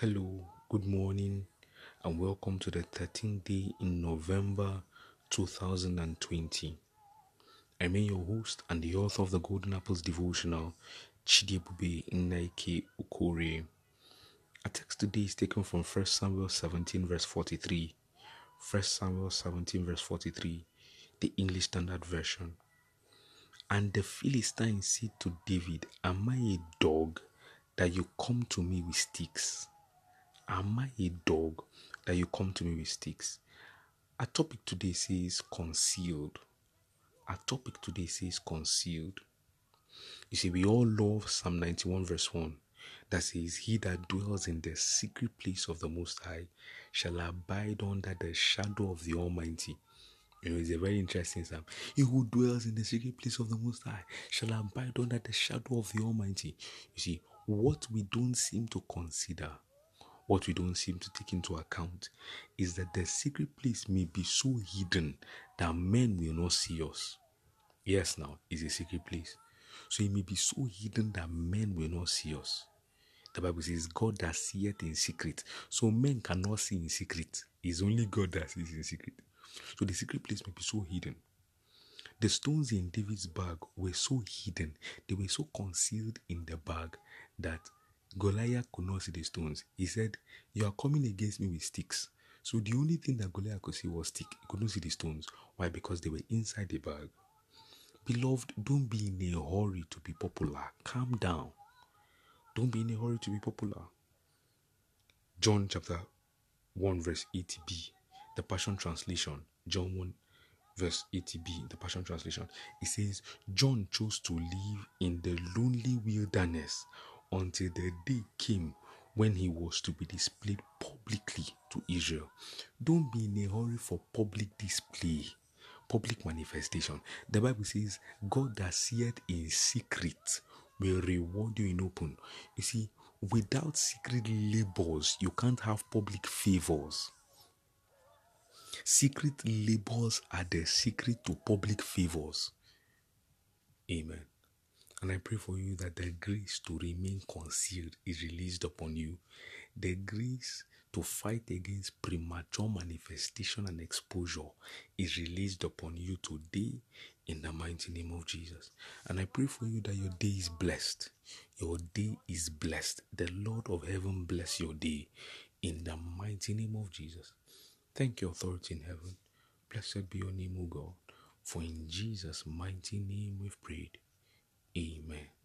Hello, good morning, and welcome to the 13th day in November 2020. I'm your host and the author of the Golden Apples devotional, Chidibube Nnaike Ukore. Our text today is taken from 1 Samuel 17, verse 43. 1 Samuel 17, verse 43, the English Standard Version. And the Philistines said to David, Am I a dog that you come to me with sticks? Am I a dog that you come to me with sticks? Our topic today says concealed. Our topic today says concealed. You see, we all love Psalm 91, verse 1 that says, He that dwells in the secret place of the Most High shall abide under the shadow of the Almighty. You know, it's a very interesting psalm. He who dwells in the secret place of the Most High shall abide under the shadow of the Almighty. You see, what we don't seem to consider what we don't seem to take into account is that the secret place may be so hidden that men will not see us. Yes, now it's a secret place. So it may be so hidden that men will not see us. The Bible says, God that seeth in secret. So men cannot see in secret. It's only God that sees in secret. So the secret place may be so hidden. The stones in David's bag were so hidden, they were so concealed in the bag that Goliath could not see the stones. He said, You are coming against me with sticks. So the only thing that Goliath could see was stick. He could not see the stones. Why? Because they were inside the bag. Beloved, don't be in a hurry to be popular. Calm down. Don't be in a hurry to be popular. John chapter 1, verse 80b, the Passion Translation. John 1, verse 80b, the Passion Translation. It says, John chose to live in the lonely wilderness until the day came when he was to be displayed publicly to Israel. Don't be in a hurry for public display, public manifestation. The Bible says, God that seeth in secret will reward you in open. You see, without secret labors, you can't have public favors. Secret labors are the secret to public favors. Amen. And I pray for you that the grace to remain concealed is released upon you. The grace to fight against premature manifestation and exposure is released upon you today in the mighty name of Jesus. And I pray for you that your day is blessed. Your day is blessed. The Lord of heaven bless your day in the mighty name of Jesus. Thank you, authority in heaven. Blessed be your name, O God. For in Jesus' mighty name we've prayed. Amen.